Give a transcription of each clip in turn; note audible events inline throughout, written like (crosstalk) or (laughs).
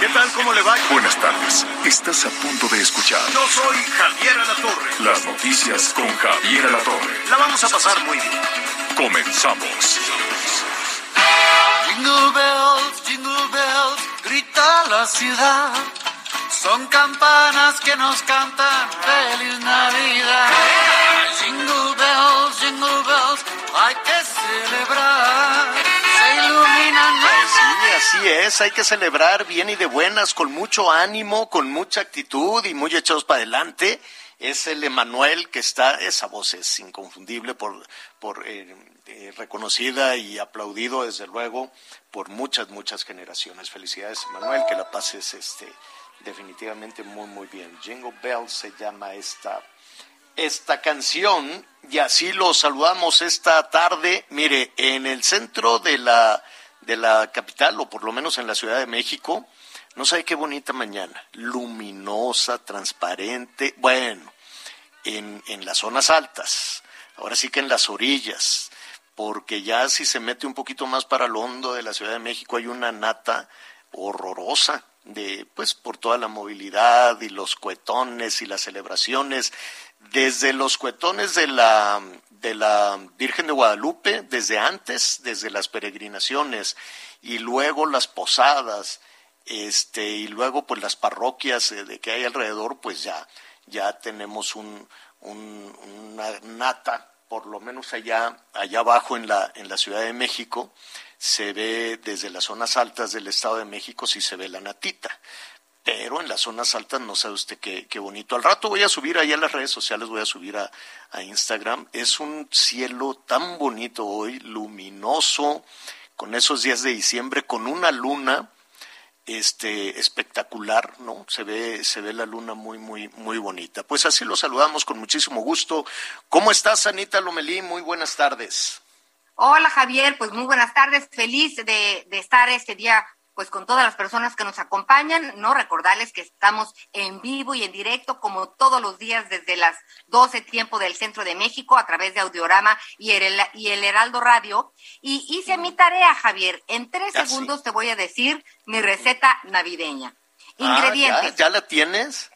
¿Qué tal? ¿Cómo le va? Buenas tardes. Estás a punto de escuchar Yo soy Javier Alatorre. las noticias con Javier Alatorre. La vamos a pasar muy bien. Comenzamos. Jingle bells, jingle bells, grita la ciudad. Son campanas que nos cantan feliz Navidad. Jingle bells, jingle bells, hay que celebrar. Así es. Hay que celebrar bien y de buenas, con mucho ánimo, con mucha actitud y muy echados para adelante. Es el Emanuel que está, esa voz es inconfundible por, por eh, eh, reconocida y aplaudido desde luego por muchas, muchas generaciones. Felicidades, Emanuel, que la pases este, definitivamente muy, muy bien. Jingle Bells se llama esta, esta canción y así lo saludamos esta tarde. Mire, en el centro de la, de la capital, o por lo menos en la Ciudad de México, no sabe qué bonita mañana, luminosa, transparente, bueno, en, en las zonas altas, ahora sí que en las orillas, porque ya si se mete un poquito más para lo hondo de la Ciudad de México hay una nata horrorosa de pues por toda la movilidad y los cuetones y las celebraciones desde los cuetones de la de la Virgen de Guadalupe desde antes desde las peregrinaciones y luego las posadas este y luego pues las parroquias eh, de que hay alrededor pues ya ya tenemos un, un- una nata por lo menos allá allá abajo en la en la Ciudad de México se ve desde las zonas altas del Estado de México sí se ve la natita pero en las zonas altas no sabe usted qué, bonito. Al rato voy a subir ahí a las redes sociales, voy a subir a, a Instagram. Es un cielo tan bonito hoy, luminoso, con esos días de diciembre, con una luna este espectacular, ¿no? Se ve, se ve la luna muy, muy, muy bonita. Pues así lo saludamos con muchísimo gusto. ¿Cómo estás, Anita Lomelí? Muy buenas tardes. Hola Javier, pues muy buenas tardes, feliz de estar este día pues con todas las personas que nos acompañan, no recordarles que estamos en vivo y en directo como todos los días desde las 12 tiempo del centro de México a través de Audiorama y el, y el Heraldo Radio. Y hice mi tarea, Javier. En tres sí. segundos te voy a decir mi receta navideña. Ah, Ingredientes. ¿ya, ¿Ya la tienes?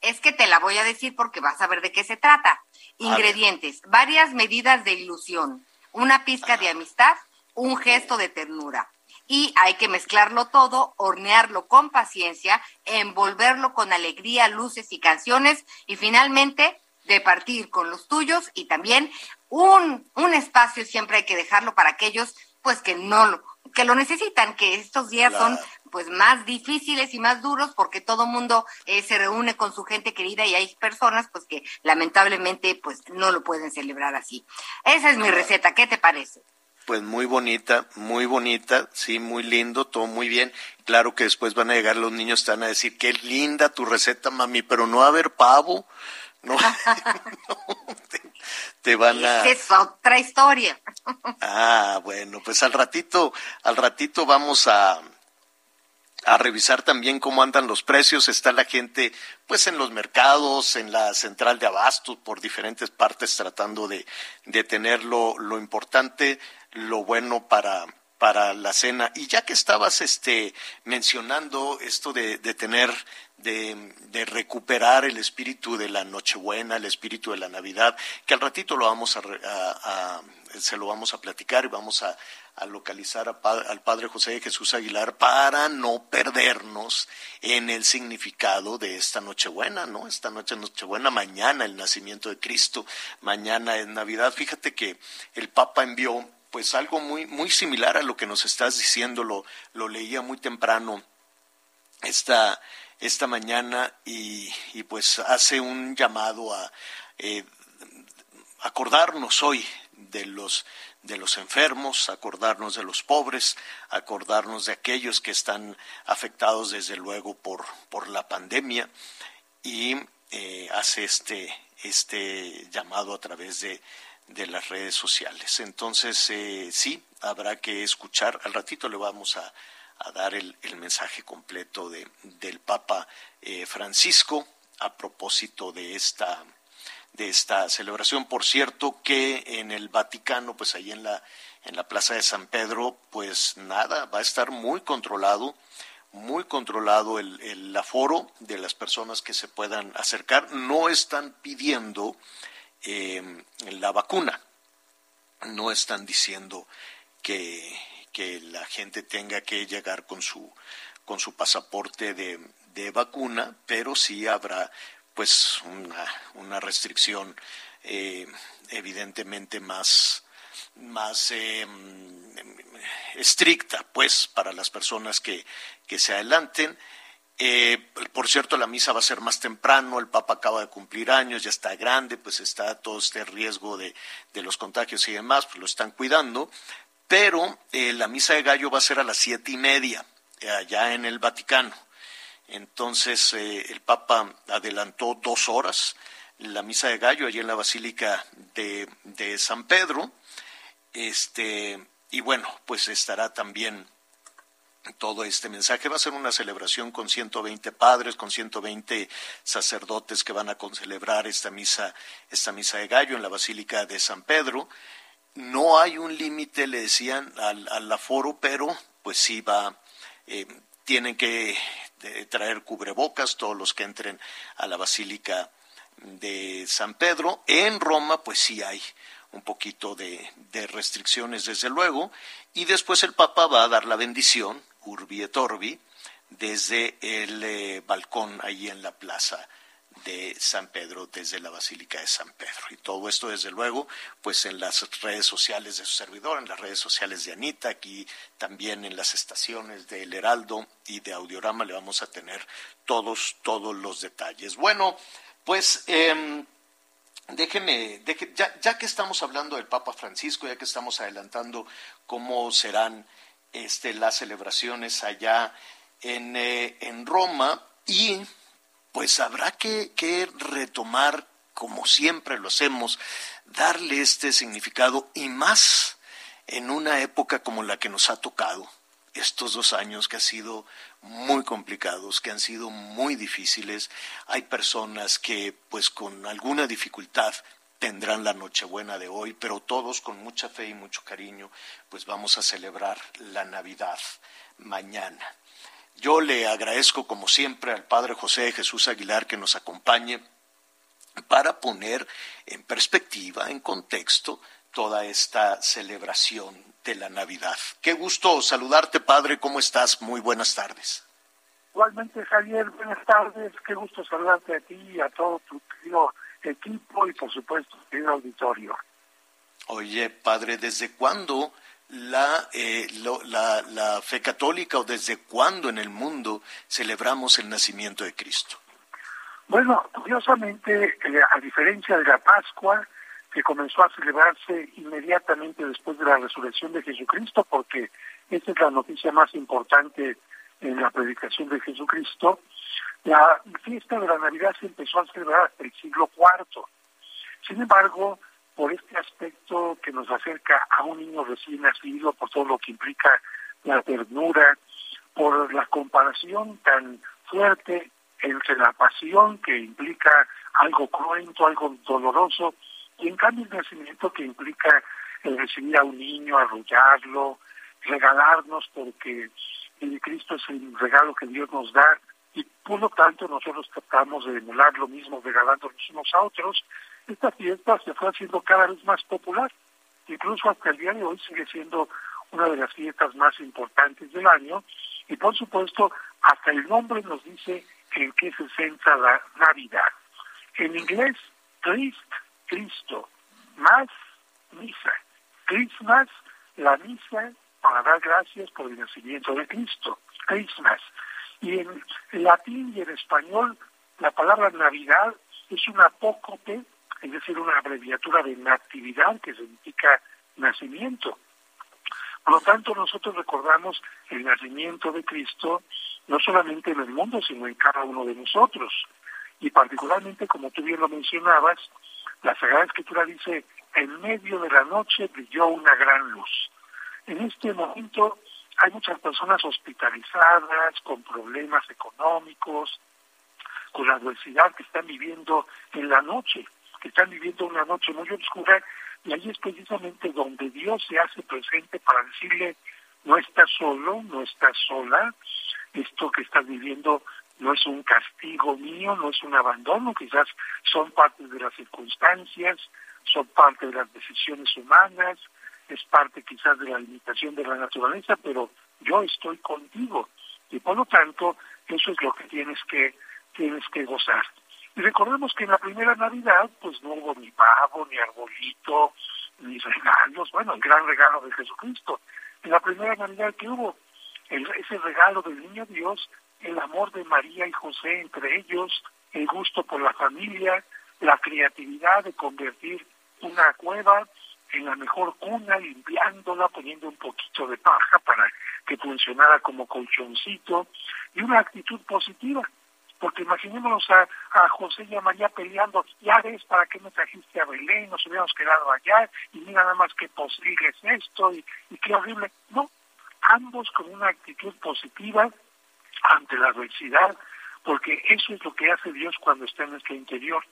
Es que te la voy a decir porque vas a ver de qué se trata. Ingredientes, varias medidas de ilusión, una pizca de amistad, un gesto de ternura. Y hay que mezclarlo todo, hornearlo con paciencia, envolverlo con alegría, luces y canciones y finalmente departir con los tuyos y también un, un espacio siempre hay que dejarlo para aquellos pues que no lo, que lo necesitan, que estos días son pues más difíciles y más duros porque todo mundo eh, se reúne con su gente querida y hay personas pues que lamentablemente pues no lo pueden celebrar así. Esa es mi receta, ¿qué te parece? Pues muy bonita, muy bonita, sí, muy lindo, todo muy bien. Claro que después van a llegar los niños, te van a decir, qué linda tu receta, mami, pero no va a haber pavo. No, (laughs) no, te, te van a... Es otra historia. Ah, bueno, pues al ratito, al ratito vamos a, a revisar también cómo andan los precios. Está la gente, pues en los mercados, en la central de abastos, por diferentes partes, tratando de, de tener lo, lo importante, lo bueno para, para la cena. Y ya que estabas este, mencionando esto de, de tener, de, de recuperar el espíritu de la Nochebuena, el espíritu de la Navidad, que al ratito lo vamos a, se lo vamos a platicar y vamos a, a localizar a al Padre José de Jesús Aguilar para no perdernos en el significado de esta Nochebuena, ¿no? Esta noche Nochebuena, mañana el nacimiento de Cristo, mañana es Navidad. Fíjate que el Papa envió pues algo muy, muy similar a lo que nos estás diciendo, lo, lo leía muy temprano esta, esta mañana y, y pues hace un llamado a eh, acordarnos hoy de los de los enfermos, acordarnos de los pobres, acordarnos de aquellos que están afectados desde luego por, por la pandemia. Y eh, hace este, este llamado a través de, de las redes sociales. Entonces, eh, sí, habrá que escuchar. Al ratito le vamos a, a dar el, el, mensaje completo de, del Papa eh, Francisco a propósito de esta de esta celebración. Por cierto, que en el Vaticano, pues ahí en la, en la Plaza de San Pedro, pues nada, va a estar muy controlado, muy controlado el, el aforo de las personas que se puedan acercar. No están pidiendo eh, la vacuna, no están diciendo que, que la gente tenga que llegar con su, con su pasaporte de, de vacuna, pero sí habrá pues una, una restricción eh, evidentemente más, más eh, estricta, pues, para las personas que, que se adelanten. Eh, por cierto, la misa va a ser más temprano, el Papa acaba de cumplir años, ya está grande, pues está todo este riesgo de, los contagios y demás, pues lo están cuidando, pero eh, la misa de gallo va a ser a las siete y media, allá en el Vaticano. Entonces eh, el Papa adelantó dos horas la misa de gallo allí en la Basílica de, de San Pedro. Este, y bueno, pues estará también todo este mensaje. Va a ser una celebración con 120 padres, con 120 sacerdotes que van a celebrar esta misa, esta misa de gallo en la Basílica de San Pedro. No hay un límite, le decían, al, aforo, pero pues sí va, eh, tienen que de traer cubrebocas todos los que entren a la Basílica de San Pedro. En Roma, pues sí hay un poquito de, restricciones, desde luego, y después el Papa va a dar la bendición, Urbi et desde el eh, balcón ahí en la plaza de San Pedro desde la Basílica de San Pedro. Y todo esto, desde luego, pues en las redes sociales de su servidor, en las redes sociales de Anita, aquí también en las estaciones de El Heraldo y de Audiorama le vamos a tener todos, todos los detalles. Bueno, pues eh, déjeme, déjeme ya, ya, que estamos hablando del Papa Francisco, ya que estamos adelantando cómo serán este, las celebraciones allá en, eh, en Roma y pues habrá que, que, retomar, como siempre lo hacemos, darle este significado y más en una época como la que nos ha tocado, estos dos años que han sido muy complicados, que han sido muy difíciles. Hay personas que pues con alguna dificultad tendrán la Nochebuena de hoy, pero todos con mucha fe y mucho cariño, pues vamos a celebrar la Navidad mañana. Yo le agradezco, como siempre, al Padre José Jesús Aguilar que nos acompañe para poner en perspectiva, en contexto, toda esta celebración de la Navidad. Qué gusto saludarte, Padre. ¿Cómo estás? Muy buenas tardes. Igualmente, Javier, buenas tardes. Qué gusto saludarte a ti y a todo tu querido equipo y, por supuesto, querido auditorio. Oye, Padre, ¿desde cuándo la, eh, lo, la, la fe católica o desde cuándo en el mundo celebramos el nacimiento de Cristo? Bueno, curiosamente, eh, a diferencia de la Pascua, que comenzó a celebrarse inmediatamente después de la resurrección de Jesucristo, porque esta es la noticia más importante en la predicación de Jesucristo, la fiesta de la Navidad se empezó a celebrar hasta el siglo IV. Sin embargo, por este aspecto que nos acerca a un niño recién nacido, por todo lo que implica la ternura, por la comparación tan fuerte entre la pasión que implica algo cruento, algo doloroso, y en cambio el nacimiento que implica el recibir a un niño, arrullarlo, regalarnos, porque el Cristo es el regalo que Dios nos da, y por lo tanto nosotros tratamos de emular lo mismo regalándonos unos a otros, esta fiesta se fue haciendo cada vez más popular. Incluso hasta el día de hoy sigue siendo una de las fiestas más importantes del año y por supuesto hasta el nombre nos dice en qué se centra la Navidad. En inglés, Christ, Cristo, más misa. Christmas, la misa para dar gracias por el nacimiento de Cristo. Christmas. Y en latín y en español, la palabra Navidad es una apócope es decir, una abreviatura de natividad que significa nacimiento. Por lo tanto, nosotros recordamos el nacimiento de Cristo no solamente en el mundo, sino en cada uno de nosotros. Y particularmente, como tú bien lo mencionabas, la Sagrada Escritura dice, en medio de la noche brilló una gran luz. En este momento hay muchas personas hospitalizadas, con problemas económicos, con la adversidad que están viviendo en la noche, que están viviendo una noche muy oscura, y ahí es precisamente donde Dios se hace presente para decirle, no estás solo, no estás sola, esto que estás viviendo no es un castigo mío, no es un abandono, quizás son parte de las circunstancias, son parte de las decisiones humanas, es parte quizás de la limitación de la naturaleza, pero yo estoy contigo y por lo tanto eso es lo que tienes que tienes que gozar. Y recordemos que en la primera Navidad pues no hubo ni pavo, ni arbolito, ni regalos, bueno, el gran regalo de Jesucristo. En la primera Navidad que hubo, ese regalo del niño Dios, el amor de María y José entre ellos, el gusto por la familia, la creatividad de convertir una cueva en la mejor cuna, limpiándola, poniendo un poquito de paja para que funcionara como colchoncito, y una actitud positiva. Porque imaginémonos a, José y a María peleando, ya ves, ¿para qué me trajiste a Belén? Nos hubiéramos quedado allá, y mira nada más que posible es esto, y qué horrible. No, ambos con una actitud positiva ante la adversidad, porque eso es lo que hace Dios cuando está en nuestro interior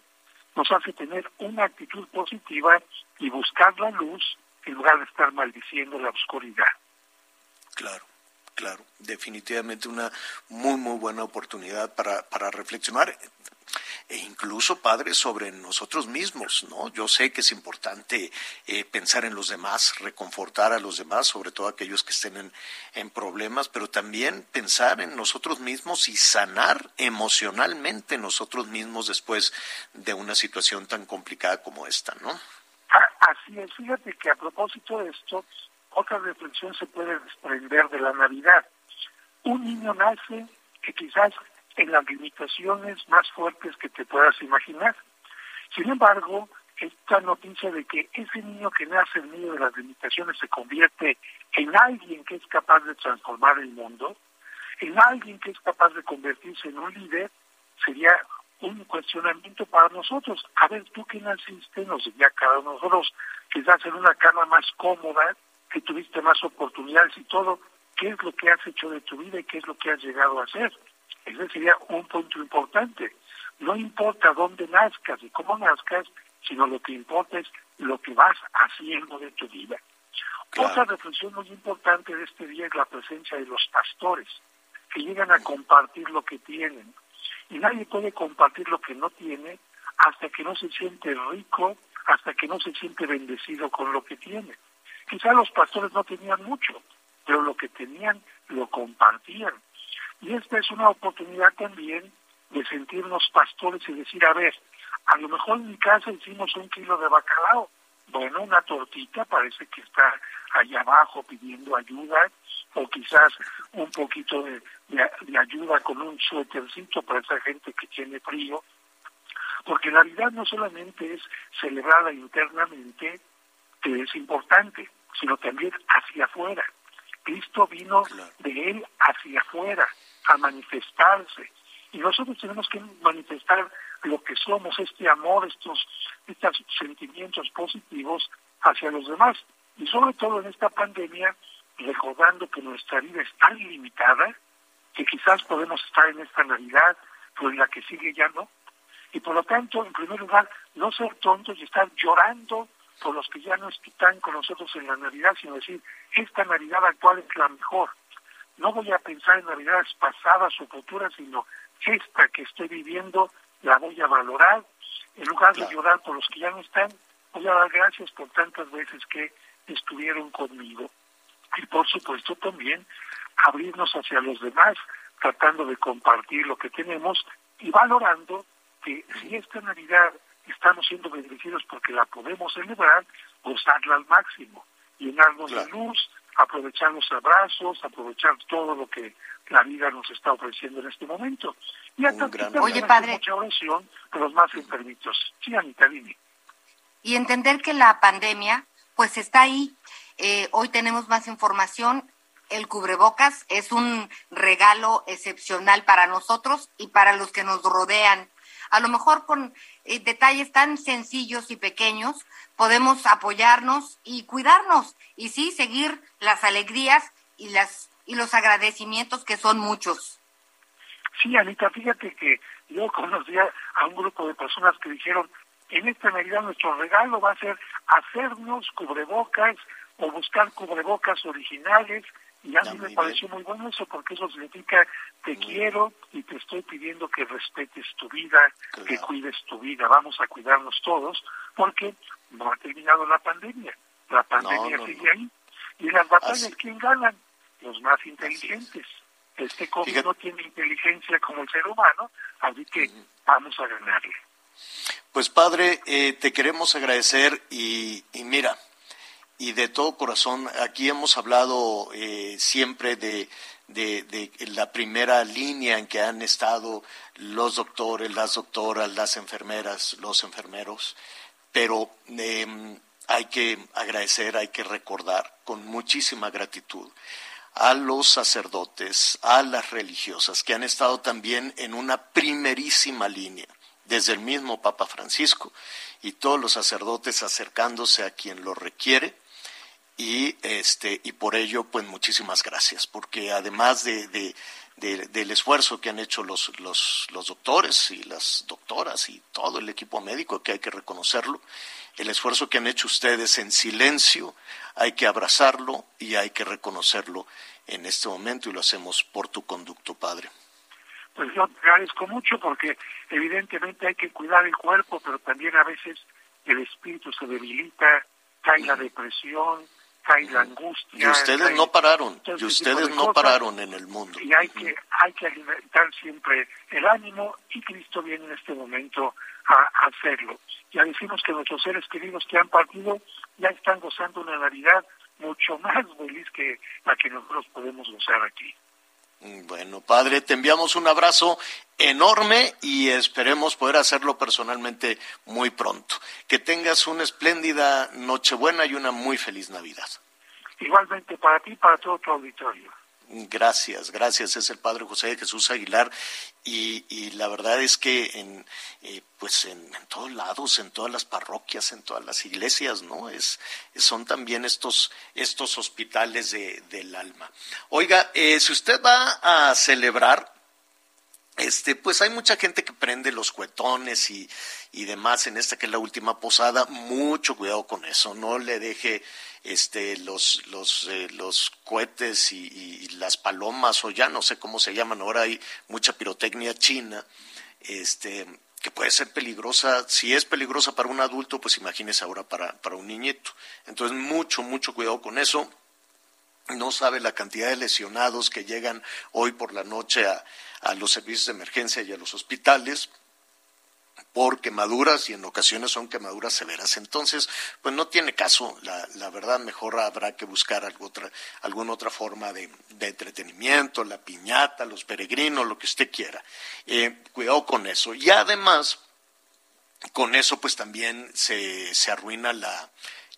nos hace tener una actitud positiva y buscar la luz en lugar de estar maldiciendo la oscuridad. Claro, claro, definitivamente una muy, muy buena oportunidad para, para reflexionar e incluso, padre, sobre nosotros mismos, ¿no? Yo sé que es importante eh, pensar en los demás, reconfortar a los demás, sobre todo aquellos que estén en, en, problemas, pero también pensar en nosotros mismos y sanar emocionalmente nosotros mismos después de una situación tan complicada como esta, ¿no? Así es, fíjate que a propósito de esto, otra reflexión se puede desprender de la Navidad. Un niño nace que quizás en las limitaciones más fuertes que te puedas imaginar. Sin embargo, esta noticia de que ese niño que nace en medio de las limitaciones se convierte en alguien que es capaz de transformar el mundo, en alguien que es capaz de convertirse en un líder, sería un cuestionamiento para nosotros. A ver, tú que naciste, nos diría cada uno de nosotros, quizás en una cama más cómoda, que tuviste más oportunidades y todo, ¿qué es lo que has hecho de tu vida y qué es lo que has llegado a hacer? Ese sería un punto importante. No importa dónde nazcas y cómo nazcas, sino lo que importa es lo que vas haciendo de tu vida. Otra reflexión muy importante de este día es la presencia de los pastores, que llegan a compartir lo que tienen. Y nadie puede compartir lo que no tiene hasta que no se siente rico, hasta que no se siente bendecido con lo que tiene. Quizá los pastores no tenían mucho, pero lo que tenían lo compartían. Y esta es una oportunidad también de sentirnos pastores y decir, a ver, a lo mejor en mi casa hicimos un kilo de bacalao. Bueno, una tortita parece que está allá abajo pidiendo ayuda, o quizás un poquito de, de, ayuda con un suétercito para esa gente que tiene frío. Porque Navidad no solamente es celebrada internamente, que es importante, sino también hacia afuera. Cristo vino de él hacia afuera a manifestarse. Y nosotros tenemos que manifestar lo que somos, este amor, estos, estos sentimientos positivos hacia los demás. Y sobre todo en esta pandemia, recordando que nuestra vida es tan limitada que quizás podemos estar en esta Navidad, pero en la que sigue ya no. Y por lo tanto, en primer lugar, no ser tontos y estar llorando por los que ya no están con nosotros en la Navidad, sino decir, esta Navidad actual es la mejor, no voy a pensar en navidades pasadas o futuras, sino esta que estoy viviendo la voy a valorar. En lugar de llorar por los que ya no están, voy a dar gracias por tantas veces que estuvieron conmigo. Y por supuesto también abrirnos hacia los demás, tratando de compartir lo que tenemos y valorando que si esta Navidad estamos siendo bendecidos porque la podemos celebrar, gozarla al máximo, llenarnos de luz, aprovechar los abrazos, aprovechar todo lo que la vida nos está ofreciendo en este momento. Y hasta gran... Oye, padre. mucha oración por los más enfermitos. Sí, Anita, dime. Y entender que la pandemia Pues está ahí. Eh, hoy tenemos más información. El cubrebocas es un regalo excepcional para nosotros y para los que nos rodean. A lo mejor con eh, detalles tan sencillos y pequeños podemos apoyarnos y cuidarnos y sí seguir las alegrías y las y los agradecimientos que son muchos. Sí, Anita, fíjate que yo conocía a un grupo de personas que dijeron, en esta Navidad nuestro regalo va a ser hacernos cubrebocas o buscar cubrebocas originales y a mí me pareció muy bueno eso porque eso significa te quiero y te estoy pidiendo que respetes tu vida, que cuides tu vida. Vamos a cuidarnos todos porque no ha terminado la pandemia. La pandemia sigue ahí. Y las batallas, ¿quién ganan? Los más inteligentes. Este COVID no tiene inteligencia como el ser humano, así que vamos a ganarle. Pues padre, eh, te queremos agradecer y, y mira, y de todo corazón, aquí hemos hablado eh, siempre de, de, la primera línea en que han estado los doctores, las doctoras, las enfermeras, los enfermeros, pero em, hay que agradecer, hay que recordar con muchísima gratitud a los sacerdotes, a las religiosas, que han estado también en una primerísima línea, desde el mismo Papa Francisco, y todos los sacerdotes acercándose a quien lo requiere, y este y por ello pues muchísimas gracias porque además de, del esfuerzo que han hecho los, los, los doctores y las doctoras y todo el equipo médico que hay que reconocerlo el esfuerzo que han hecho ustedes en silencio hay que abrazarlo y hay que reconocerlo en este momento y lo hacemos por tu conducto padre. Pues yo te agradezco mucho porque evidentemente hay que cuidar el cuerpo pero también a veces el espíritu se debilita cae la depresión cae la angustia. Y ustedes no pararon, y ustedes no pararon en el mundo. Y hay que, hay que alimentar siempre el ánimo y Cristo viene en este momento a, hacerlo. Ya decimos que nuestros seres queridos que han partido ya están gozando una Navidad mucho más feliz que la que nosotros podemos gozar aquí. Bueno, padre, te enviamos un abrazo enorme y esperemos poder hacerlo personalmente muy pronto. Que tengas una espléndida Nochebuena y una muy feliz Navidad. Igualmente para ti para todo tu auditorio. Gracias, gracias. Es el Padre José Jesús Aguilar y, la verdad es que en, eh, pues en, todos lados, en todas las parroquias, en todas las iglesias, ¿no? Es, son también estos, estos hospitales de, del alma. Oiga, eh, si usted va a celebrar, este, pues hay mucha gente que prende los cuetones y, y demás en esta que es la última posada. Mucho cuidado con eso, no le deje este, los, los, eh, los cohetes y, las palomas, o ya no sé cómo se llaman, ahora hay mucha pirotecnia china, este, que puede ser peligrosa, si es peligrosa para un adulto, pues imagínese ahora para, para un niñito. Entonces, mucho, mucho cuidado con eso. No sabe la cantidad de lesionados que llegan hoy por la noche a, a los servicios de emergencia y a los hospitales por quemaduras y en ocasiones son quemaduras severas. Entonces, pues no tiene caso, la, la verdad mejor habrá que buscar otra, alguna otra forma de, entretenimiento, la piñata, los peregrinos, lo que usted quiera. Eh, cuidado con eso. Y además, con eso pues también se, se arruina la,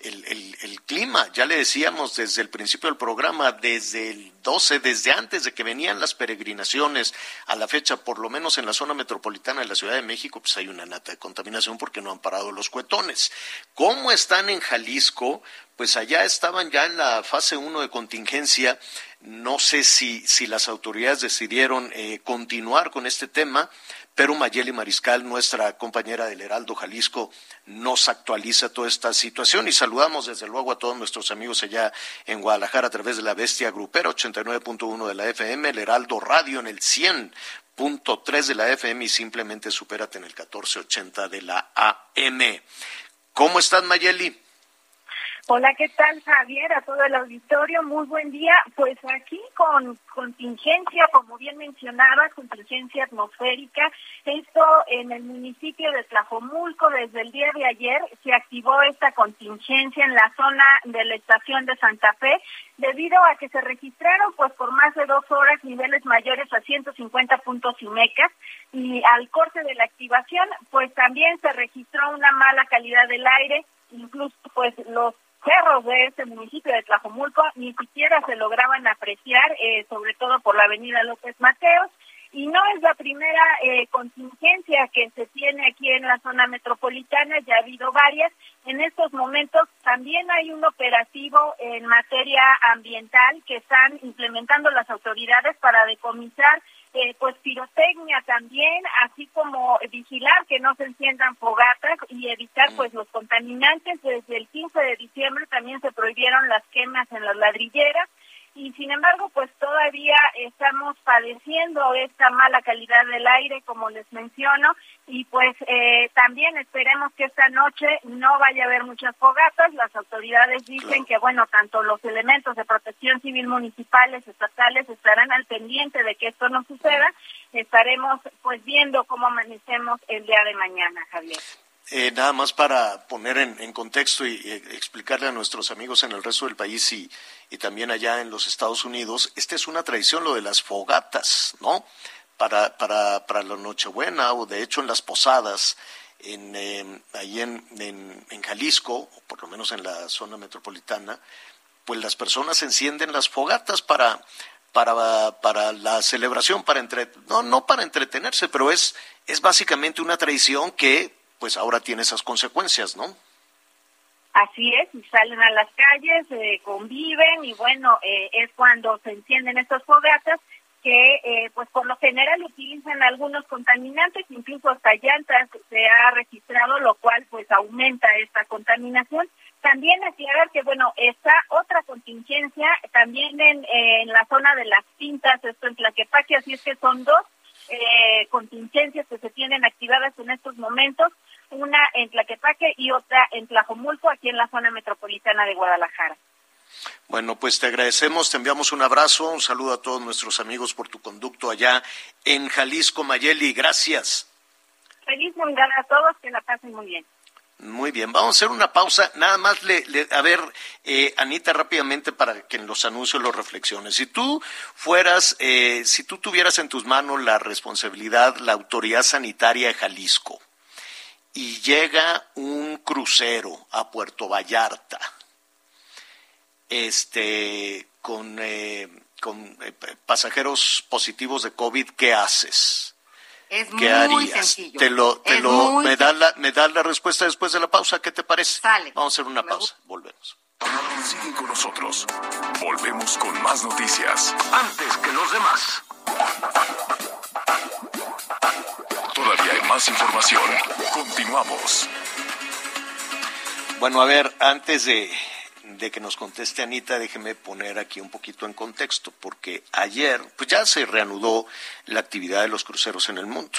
el, el, clima. Ya le decíamos desde el principio del programa, desde el 12, desde antes de que venían las peregrinaciones a la fecha, por lo menos en la zona metropolitana de la Ciudad de México, pues hay una nata de contaminación porque no han parado los cuetones. ¿Cómo están en Jalisco? Pues allá estaban ya en la fase 1 de contingencia. No sé si, si las autoridades decidieron eh, continuar con este tema pero Mayeli Mariscal, nuestra compañera del Heraldo Jalisco, nos actualiza toda esta situación y saludamos desde luego a todos nuestros amigos allá en Guadalajara a través de la Bestia Grupera 89.1 de la FM, el Heraldo Radio en el 100.3 de la FM y simplemente supérate en el 1480 de la AM. ¿Cómo estás, Mayeli? Hola, ¿qué tal Javier? A todo el auditorio, muy buen día. Pues aquí con contingencia, como bien mencionaba, contingencia atmosférica. Esto en el municipio de Tlajomulco, desde el día de ayer se activó esta contingencia en la zona de la estación de Santa Fe, debido a que se registraron pues por más de dos horas niveles mayores a 150 puntos y mecas y al corte de la activación pues también se registró una mala calidad del aire incluso pues los cerros de este municipio de Tlajomulco ni siquiera se lograban apreciar, eh, sobre todo por la avenida López Mateos, y no es la primera eh, contingencia que se tiene aquí en la zona metropolitana, ya ha habido varias. En estos momentos también hay un operativo en materia ambiental que están implementando las autoridades para decomisar eh, pues pirotecnia también, así como vigilar que no se enciendan fogatas y evitar pues los contaminantes. Desde el 15 de diciembre también se prohibieron las quemas en las ladrilleras y sin embargo pues todavía estamos padeciendo esta mala calidad del aire como les menciono y pues eh, también esperemos que esta noche no vaya a haber muchas fogatas. Las autoridades dicen que bueno tanto los elementos de protección civil municipales estatales estarán al pendiente de que esto no suceda. Estaremos pues viendo cómo amanecemos el día de mañana Javier eh, nada más para poner en, contexto y, explicarle a nuestros amigos en el resto del país y, también allá en los Estados Unidos, esta es una tradición, lo de las fogatas, ¿no? Para, para, para la Nochebuena o de hecho en las posadas, en, em, ahí en, en, Jalisco, o por lo menos en la zona metropolitana, pues las personas encienden las fogatas para, para, para la celebración, para entre, no, no para entretenerse, pero es, es básicamente una tradición que pues ahora tiene esas consecuencias, ¿no? Así es, y salen a las calles, eh, conviven y bueno, eh, es cuando se encienden estas fogatas que eh, pues por lo general utilizan algunos contaminantes, incluso hasta llantas se ha registrado, lo cual pues aumenta esta contaminación. También aclarar que bueno, está otra contingencia también en, en la zona de las pintas, esto en Tlaquepaque, así es que son dos eh, contingencias que se tienen activadas en estos momentos una en Tlaquepaque y otra en Tlajomulco, aquí en la zona metropolitana de Guadalajara. Bueno, pues te agradecemos, te enviamos un abrazo, un saludo a todos nuestros amigos por tu conducto allá en Jalisco, Mayeli, gracias. Feliz Navidad a todos, que la pasen muy bien. Muy bien, vamos a hacer una pausa. Nada más, le, a ver, eh, Anita, rápidamente para que en los anuncios los reflexiones. Si tú fueras, eh, si tú tuvieras en tus manos la responsabilidad, la autoridad sanitaria de Jalisco, y llega un crucero a Puerto Vallarta, este, con, eh, con eh, pasajeros positivos de COVID, ¿qué haces? Es ¿Qué muy harías? sencillo. Te lo, te Es lo, me das la, me das la respuesta después de la pausa, ¿qué te parece? Sale. Vamos a hacer una Me pausa, volvemos. Sigue con nosotros. Volvemos con más noticias. Antes que los demás. Todavía hay más información. Continuamos. Bueno, a ver, antes de, de que nos conteste Anita, déjeme poner aquí un poquito en contexto, porque ayer, pues ya se reanudó la actividad de los cruceros en el mundo.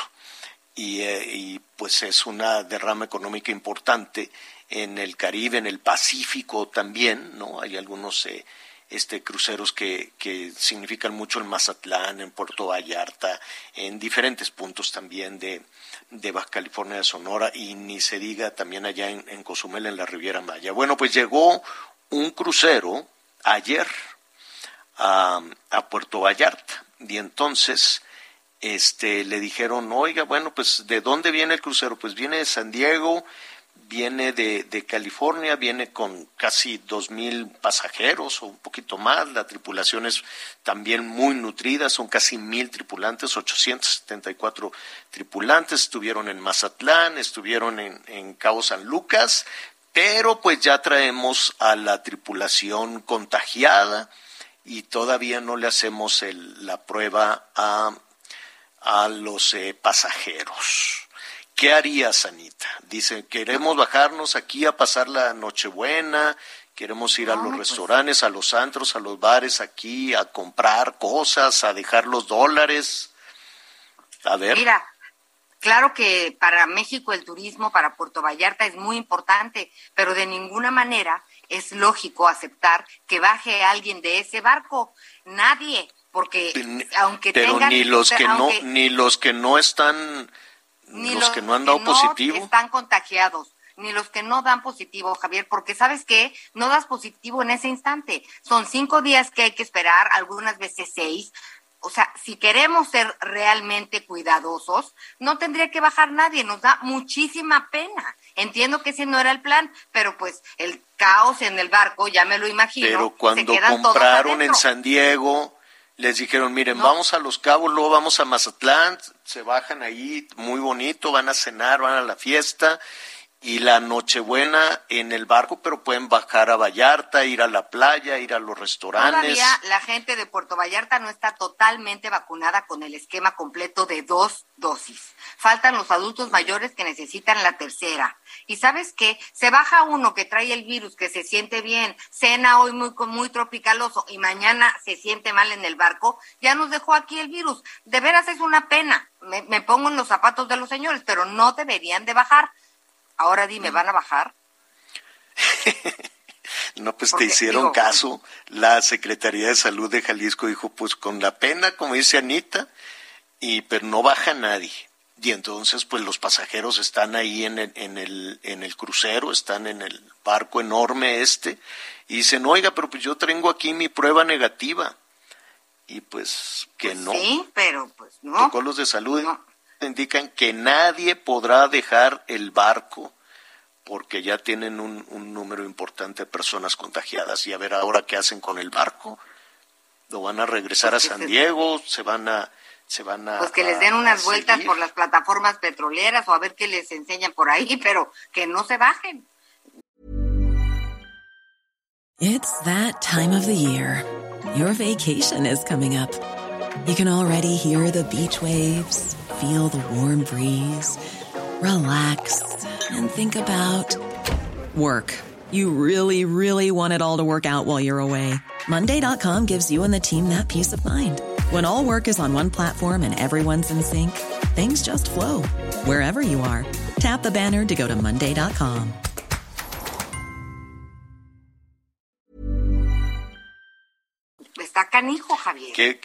Y, eh, y, pues es una derrama económica importante en el Caribe, en el Pacífico también, ¿no? Hay algunos eh, este, cruceros que, que significan mucho en Mazatlán, en Puerto Vallarta, en diferentes puntos también de, de Baja California de Sonora y ni se diga también allá en, en Cozumel, en la Riviera Maya. Bueno, pues llegó un crucero ayer a, Puerto Vallarta y entonces este le dijeron, oiga, bueno, pues ¿de dónde viene el crucero? Pues viene de San Diego, viene de, California, viene con casi dos mil pasajeros o un poquito más. La tripulación es también muy nutrida, son casi mil tripulantes, 874 tripulantes. Estuvieron en Mazatlán, estuvieron en Cabo San Lucas, pero pues ya traemos a la tripulación contagiada y todavía no le hacemos el, la prueba a, a los eh, pasajeros. ¿Qué harías, Anita? Dice, queremos bajarnos aquí a pasar la Nochebuena, queremos ir a los restaurantes, a los antros, a los bares aquí, a comprar cosas, a dejar los dólares. A ver. Mira, claro que para México el turismo, para Puerto Vallarta es muy importante, pero de ninguna manera es lógico aceptar que baje alguien de ese barco. Nadie, porque aunque pero tengan, ni los que aunque- no ni los que no están ni los, que no han dado positivo están contagiados, ni los que no dan positivo, Javier, porque sabes qué, no das positivo en ese instante. Son cinco días que hay que esperar, algunas veces seis. O sea, si queremos ser realmente cuidadosos, no tendría que bajar nadie, nos da muchísima pena. Entiendo que ese no era el plan, pero pues el caos en el barco, ya me lo imagino. Pero cuando compraron en San Diego, les dijeron, miren, vamos a Los Cabos, luego vamos a Mazatlán, se bajan ahí, muy bonito, van a cenar, van a la fiesta, y la Nochebuena en el barco, pero pueden bajar a Vallarta, ir a la playa, ir a los restaurantes. Todavía la gente de Puerto Vallarta no está totalmente vacunada con el esquema completo de dos dosis. Faltan los adultos mayores que necesitan la tercera. Y sabes qué, se baja uno que trae el virus, que se siente bien, cena hoy muy, muy tropicaloso y mañana se siente mal en el barco, ya nos dejó aquí el virus. De veras es una pena. Me, me pongo en los zapatos de los señores, pero no deberían de bajar Ahora dime, ¿van a bajar? (laughs) no, pues te hicieron caso. La Secretaría de Salud de Jalisco dijo, pues con la pena, como dice Anita, y pero no baja nadie. Y entonces, pues los pasajeros están ahí en el, en el, en el crucero, están en el barco enorme este, y dicen, oiga, pero pues yo tengo aquí mi prueba negativa. Y pues que pues no. Sí, pero pues no. Protocolos de salud indican que nadie podrá dejar el barco porque ya tienen un, número importante de personas contagiadas. Y a ver ahora qué hacen con el barco. ¿Lo van a regresar a San Diego? ¿Se van a...? Se van a, pues que les den unas vueltas por las plataformas petroleras o a ver qué les enseñan por ahí, (laughs) pero que no se bajen. It's that time of the year. Your vacation is coming up. You can already hear the beach waves feel the warm breeze, relax, and think about work. You really, really want it all to work out while you're away. Monday.com gives you and the team that peace of mind. When all work is on one platform and everyone's in sync, things just flow wherever you are. Tap the banner to go to Monday.com. Está canijo, Javier. ¿Qué?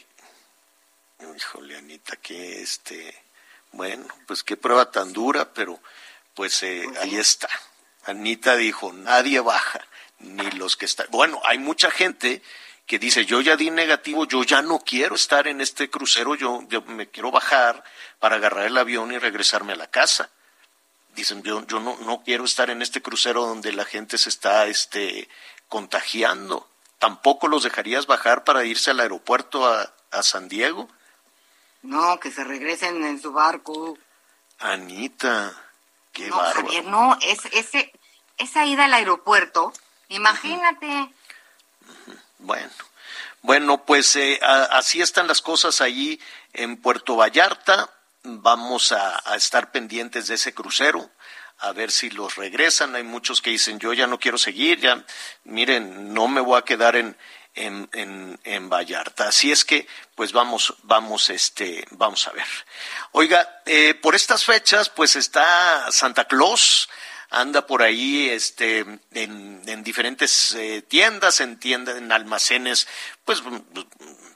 Híjole, Anita, que este Bueno, pues qué prueba tan dura, pero pues eh, ahí está. Anita dijo, nadie baja, ni los que están. Bueno, hay mucha gente que dice, yo ya di negativo, yo ya no quiero estar en este crucero, yo, me quiero bajar para agarrar el avión y regresarme a la casa. Dicen, yo, yo no, no quiero estar en este crucero donde la gente se está este, contagiando. ¿Tampoco los dejarías bajar para irse al aeropuerto a, a San Diego? No, que se regresen en su barco. Anita, qué no, Javier, no, es, ese, esa ida al aeropuerto, imagínate. Bueno, bueno, pues eh, así están las cosas allí en Puerto Vallarta. Vamos a, a estar pendientes de ese crucero a ver si los regresan. Hay muchos que dicen, yo ya no quiero seguir, ya, miren, no me voy a quedar en, en, en, en, Vallarta. Así es que, pues vamos, vamos, este, vamos a ver. Oiga, eh, por estas fechas, pues está Santa Claus, anda por ahí, este, en, en diferentes eh, tiendas, en tiendas, en almacenes, pues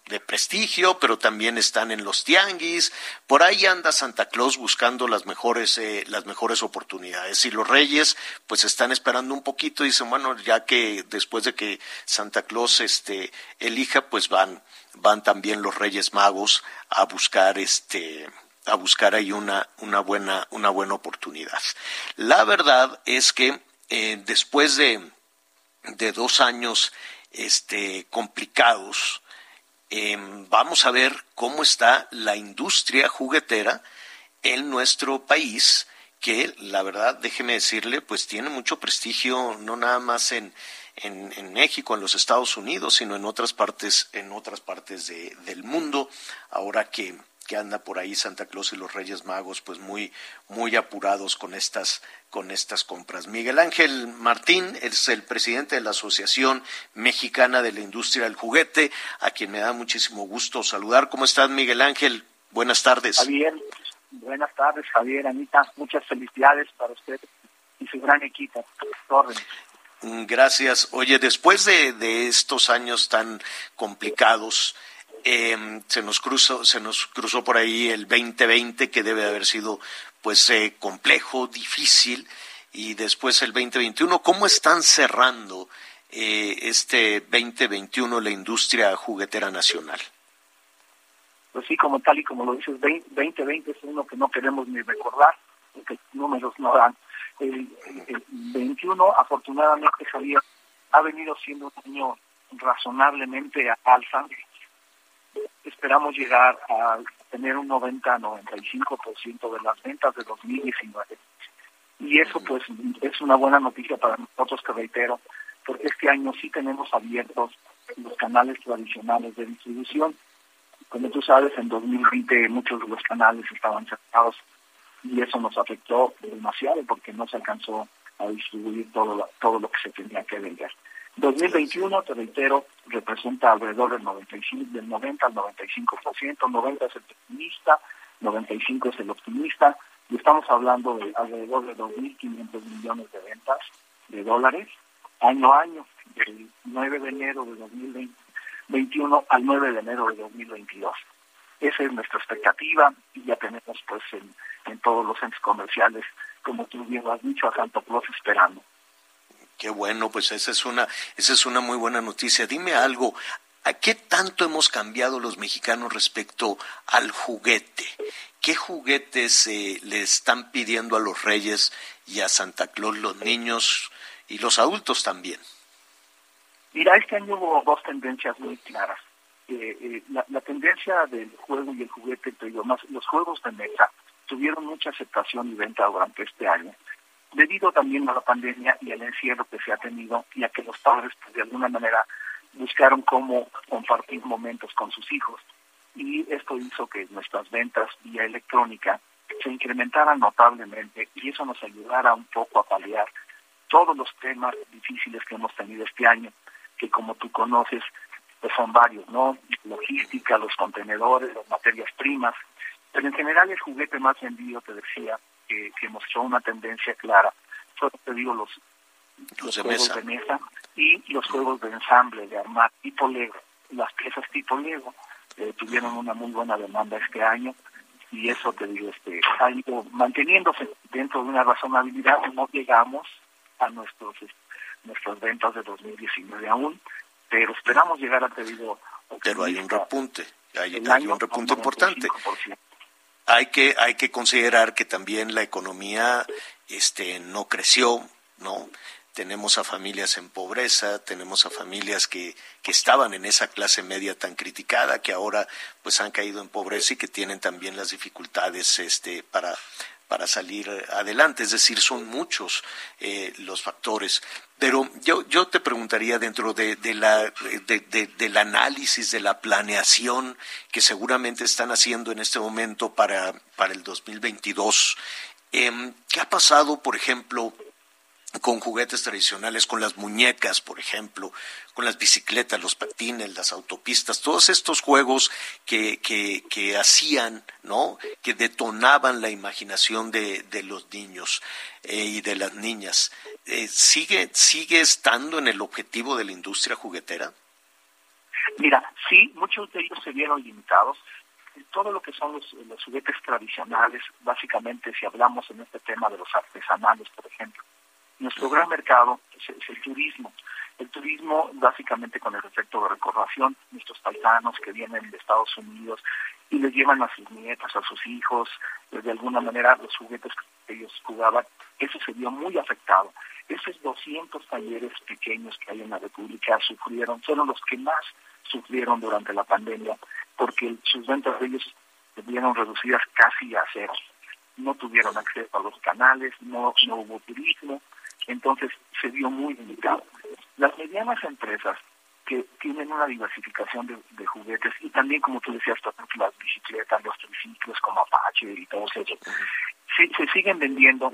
de prestigio, pero también están en los tianguis. Por ahí anda Santa Claus buscando las mejores, eh, las mejores oportunidades. Y los reyes, pues están esperando un poquito y dicen, bueno, ya que después de que Santa Claus este, elija, pues van, van también los reyes magos a buscar este, a buscar ahí una, una buena, una buena oportunidad. La verdad es que eh, después de, de dos años este, complicados, Em, vamos a ver cómo está la industria juguetera en nuestro país, que la verdad, déjeme decirle, pues tiene mucho prestigio, no nada más en, en, México, en los Estados Unidos, sino en otras partes, en otras partes del mundo, ahora que que anda por ahí Santa Claus y los Reyes Magos, pues muy, muy apurados con estas, con estas compras. Miguel Ángel Martín es el presidente de la Asociación Mexicana de la Industria del Juguete, a quien me da muchísimo gusto saludar. ¿Cómo estás, Miguel Ángel? Buenas tardes. Javier, buenas tardes, Javier, Anita, muchas felicidades para usted y su gran equipo. Mm, gracias. Oye, después de, de estos años tan complicados, eh, se nos cruzó, se nos cruzó por ahí el 2020 que debe haber sido pues eh, complejo, difícil y después el 2021. ¿Cómo están cerrando eh, este 2021 la industria juguetera nacional? pues sí, como tal y como lo dices, 2020 es uno que no queremos ni recordar, porque números no dan. El, 21, afortunadamente, Javier, ha venido siendo un año razonablemente alza. Esperamos llegar a tener un 90-95% de las ventas de 2019. Y eso pues es una buena noticia para nosotros, que reitero, porque este año sí tenemos abiertos los canales tradicionales de distribución. Como tú sabes, en 2020 muchos de los canales estaban cerrados y eso nos afectó demasiado porque no se alcanzó a distribuir todo lo, todo lo que se tenía que vender. 2021, te reitero, representa alrededor del 95, del 90 al 95%, 90 es el pesimista, 95 es el optimista, y estamos hablando de alrededor de 2.500 millones de ventas de dólares año a año, del 9 de enero de 2021 al 9 de enero de 2022. Esa es nuestra expectativa y ya tenemos pues en, en todos los centros comerciales, como tú bien has dicho, a Santo Claus esperando. Qué bueno, pues esa es una, esa es una muy buena noticia. Dime algo, ¿a qué tanto hemos cambiado los mexicanos respecto al juguete? ¿Qué juguetes eh, le están pidiendo a los reyes y a Santa Claus los niños y los adultos también? Mira, este año hubo dos tendencias muy claras. Eh, eh, la, tendencia del juego y el juguete, te digo más, los juegos de mesa tuvieron mucha aceptación y venta durante este año, debido también a la pandemia y al encierro que se ha tenido y a que los padres pues, de alguna manera buscaron cómo compartir momentos con sus hijos. Y esto hizo que nuestras ventas vía electrónica se incrementaran notablemente y eso nos ayudara un poco a paliar todos los temas difíciles que hemos tenido este año, que como tú conoces, pues son varios, ¿no? Logística, los contenedores, las materias primas, pero en general el juguete más vendido, te decía, que, mostró una tendencia clara, fue, te digo, los, los, juegos de mesa y los juegos de ensamble, de armar tipo Lego. Las piezas tipo Lego eh, tuvieron una muy buena demanda este año y eso te digo, este, ha ido manteniéndose dentro de una razonabilidad, no llegamos a nuestros nuestras ventas de 2019 aún, pero esperamos llegar a te digo... Pero hay un repunte, hay, hay un repunte importante hay que, hay que considerar que también la economía este, no creció, ¿no? Tenemos a familias en pobreza, tenemos a familias que, que estaban en esa clase media tan criticada, que ahora pues han caído en pobreza y que tienen también las dificultades este, para, para salir adelante. Es decir, son muchos eh, los factores. Pero yo, yo te preguntaría dentro de, la, del análisis, de la planeación que seguramente están haciendo en este momento para, para el 2022, eh, ¿qué ha pasado, por ejemplo, con juguetes tradicionales, con las muñecas, por ejemplo, con las bicicletas, los patines, las autopistas, todos estos juegos que, que, que hacían, ¿no? Que detonaban la imaginación de, de los niños eh, y de las niñas. Eh, ¿sigue, ¿Sigue estando en el objetivo de la industria juguetera? Mira, sí, muchos de ellos se vieron limitados. Todo lo que son los, los juguetes tradicionales, básicamente si hablamos en este tema de los artesanales, por ejemplo, nuestro gran mercado es, el turismo. El turismo básicamente con el efecto de recordación, nuestros paisanos que vienen de Estados Unidos y les llevan a sus nietos, a sus hijos, de alguna manera los juguetes que ellos jugaban, eso se vio muy afectado. Esos 200 talleres pequeños que hay en la República sufrieron, fueron los que más sufrieron durante la pandemia, porque sus ventas de ellos se vieron reducidas casi a cero. No tuvieron acceso a los canales, no, no hubo turismo, entonces se vio muy limitado. Las medianas empresas que tienen una diversificación de, juguetes y también, como tú decías, las bicicletas, los triciclos como Apache y todo eso, se siguen vendiendo.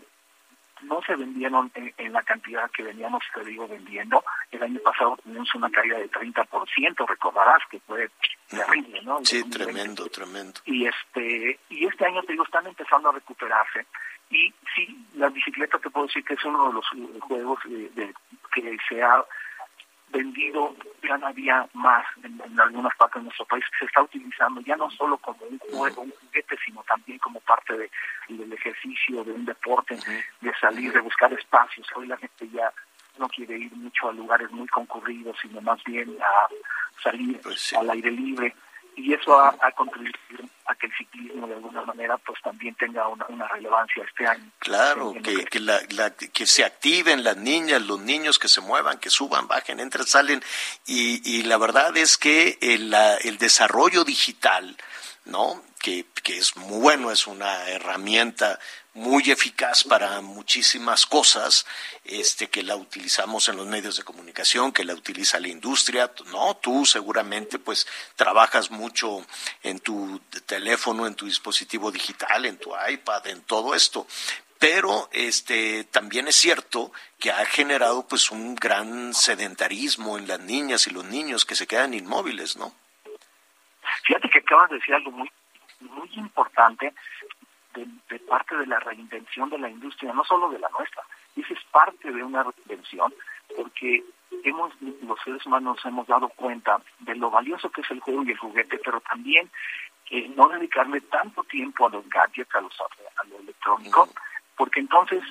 No se vendieron en, la cantidad que veníamos, te digo, vendiendo. El año pasado tuvimos una caída de 30%, recordarás que fue terrible, ¿no? Sí, tremendo, tremendo. Y este, y este año, te digo, están empezando a recuperarse y sí, la bicicleta te puedo decir que es uno de los juegos de, que se ha vendido cada día más en, algunas partes de nuestro país. Se está utilizando ya no solo como un juego, un juguete, sino también como parte de, del ejercicio, de un deporte, de salir, de buscar espacios. Hoy la gente ya no quiere ir mucho a lugares muy concurridos, sino más bien a salir pues al aire libre y eso ha, contribuido a que el ciclismo de alguna manera pues también tenga una, relevancia este año. Claro, que, que, la, que se activen las niñas, los niños que se muevan, que suban, bajen, entren, salen y, y la verdad es que el, el desarrollo digital, ¿no? Que, que es muy bueno, es una herramienta muy eficaz para muchísimas cosas, este, que la utilizamos en los medios de comunicación, que la utiliza la industria, no, tú seguramente pues trabajas mucho en tu teléfono, en tu dispositivo digital, en tu iPad, en todo esto, pero este también es cierto que ha generado pues un gran sedentarismo en las niñas y los niños que se quedan inmóviles, ¿no? Fíjate que acabas de decir algo muy muy importante de, parte de la reinvención de la industria, no solo de la nuestra. Esa es parte de una reinvención, porque hemos los seres humanos hemos dado cuenta de lo valioso que es el juego y el juguete, pero también eh, no dedicarle tanto tiempo a los gadgets, a, los, a lo electrónico, porque entonces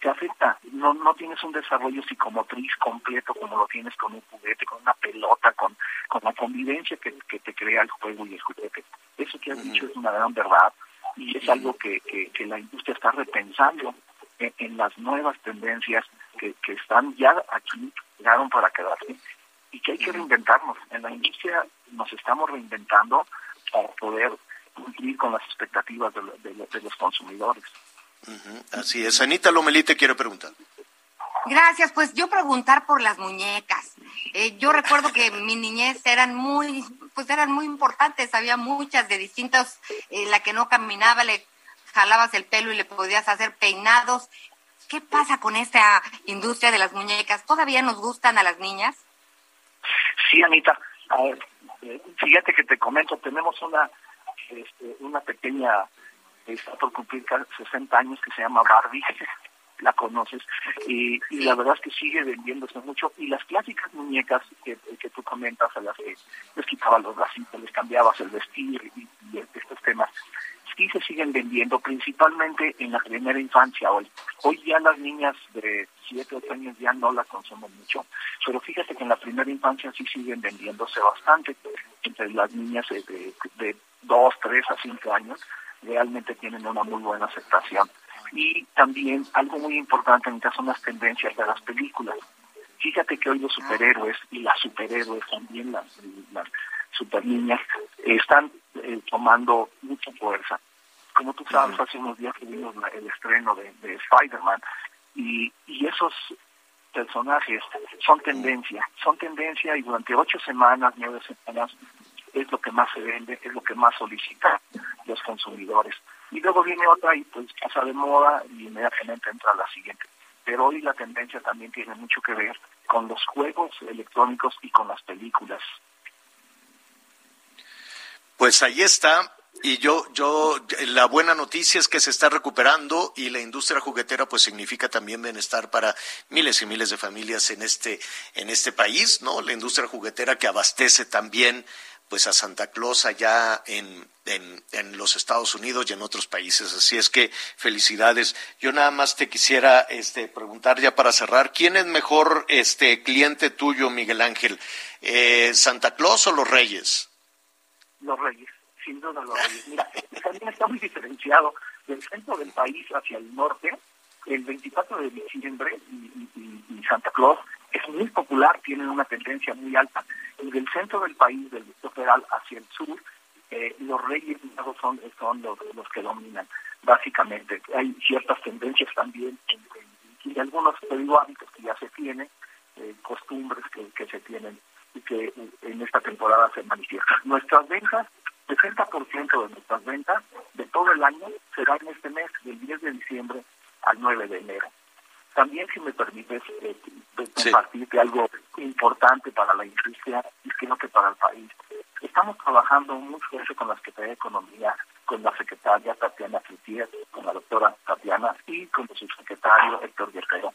te afecta. No, no tienes un desarrollo psicomotriz completo como lo tienes con un juguete, con una pelota, con, con la convivencia que, que te crea el juego y el juguete. Eso que has dicho es una gran verdad y es algo que, que, la industria está repensando en, las nuevas tendencias que, que están ya aquí, llegaron para quedarse y que hay que reinventarnos. En la industria nos estamos reinventando para poder cumplir con las expectativas de, de, los consumidores. Así es. Anita Lomelí te quiero preguntar. Gracias, pues yo preguntar por las muñecas. Eh, yo recuerdo que mi niñez eran muy, pues eran muy importantes, había muchas de distintos, eh, la que no caminaba le jalabas el pelo y le podías hacer peinados. ¿Qué pasa con esta industria de las muñecas? ¿Todavía nos gustan a las niñas? Sí, Anita. Eh, fíjate que te comento, tenemos una, este, una pequeña, está por cumplir 60 años que se llama Barbie (laughs) la conoces, y, la verdad es que sigue vendiéndose mucho. Y las clásicas muñecas que, que tú comentas, a las que les quitabas los bracitos, les cambiabas el vestir y, estos temas, sí se siguen vendiendo, principalmente en la primera infancia hoy. Hoy ya las niñas de 7 o 8 años ya no las consumen mucho, pero fíjate que en la primera infancia sí siguen vendiéndose bastante. Entre las niñas de, de, de 2, 3 a 5 años realmente tienen una muy buena aceptación. Y también algo muy importante en son las tendencias de las películas. Fíjate que hoy los superhéroes y las superhéroes también, las, las super niñas, están eh, tomando mucha fuerza. Como tú sabes, hace unos días tuvimos el estreno de, de Spider-Man y, y esos personajes son tendencia, son tendencia y durante ocho semanas, nueve semanas, es lo que más se vende, es lo que más solicitan los consumidores y luego viene otra y pues pasa de moda y inmediatamente entra la siguiente. Pero hoy la tendencia también tiene mucho que ver con los juegos electrónicos y con las películas. Pues ahí está. Y yo, yo, la buena noticia es que se está recuperando y la industria juguetera pues significa también bienestar para miles y miles de familias en este, en este país, ¿no? La industria juguetera que abastece también pues a Santa Claus allá en, en, los Estados Unidos y en otros países. Así es que felicidades. Yo nada más te quisiera este, preguntar ya para cerrar, ¿quién es mejor este cliente tuyo, Miguel Ángel? Eh, ¿Santa Claus o los Reyes? Los Reyes, sin duda los Reyes. Mira, también está muy diferenciado del centro del país hacia el norte. El 24 de diciembre y Santa Claus es muy popular, tienen una tendencia muy alta. Y del centro del país, del Distrito Federal hacia el sur, eh, los reyes son, los, que dominan, básicamente. Hay ciertas tendencias también y algunos, hábitos que ya se tienen, eh, costumbres que, que se tienen y que en esta temporada se manifiestan. Nuestras ventas, 60% de nuestras ventas de todo el año será en este mes, del 10 de diciembre al 9 de enero. También, si me permites, eh, compartirte algo importante para la industria y creo que para el país. Estamos trabajando muy fuerte con la Secretaría de Economía, con la secretaria Tatiana Cloutier, con la doctora Tatiana y con el subsecretario Héctor Guerrero.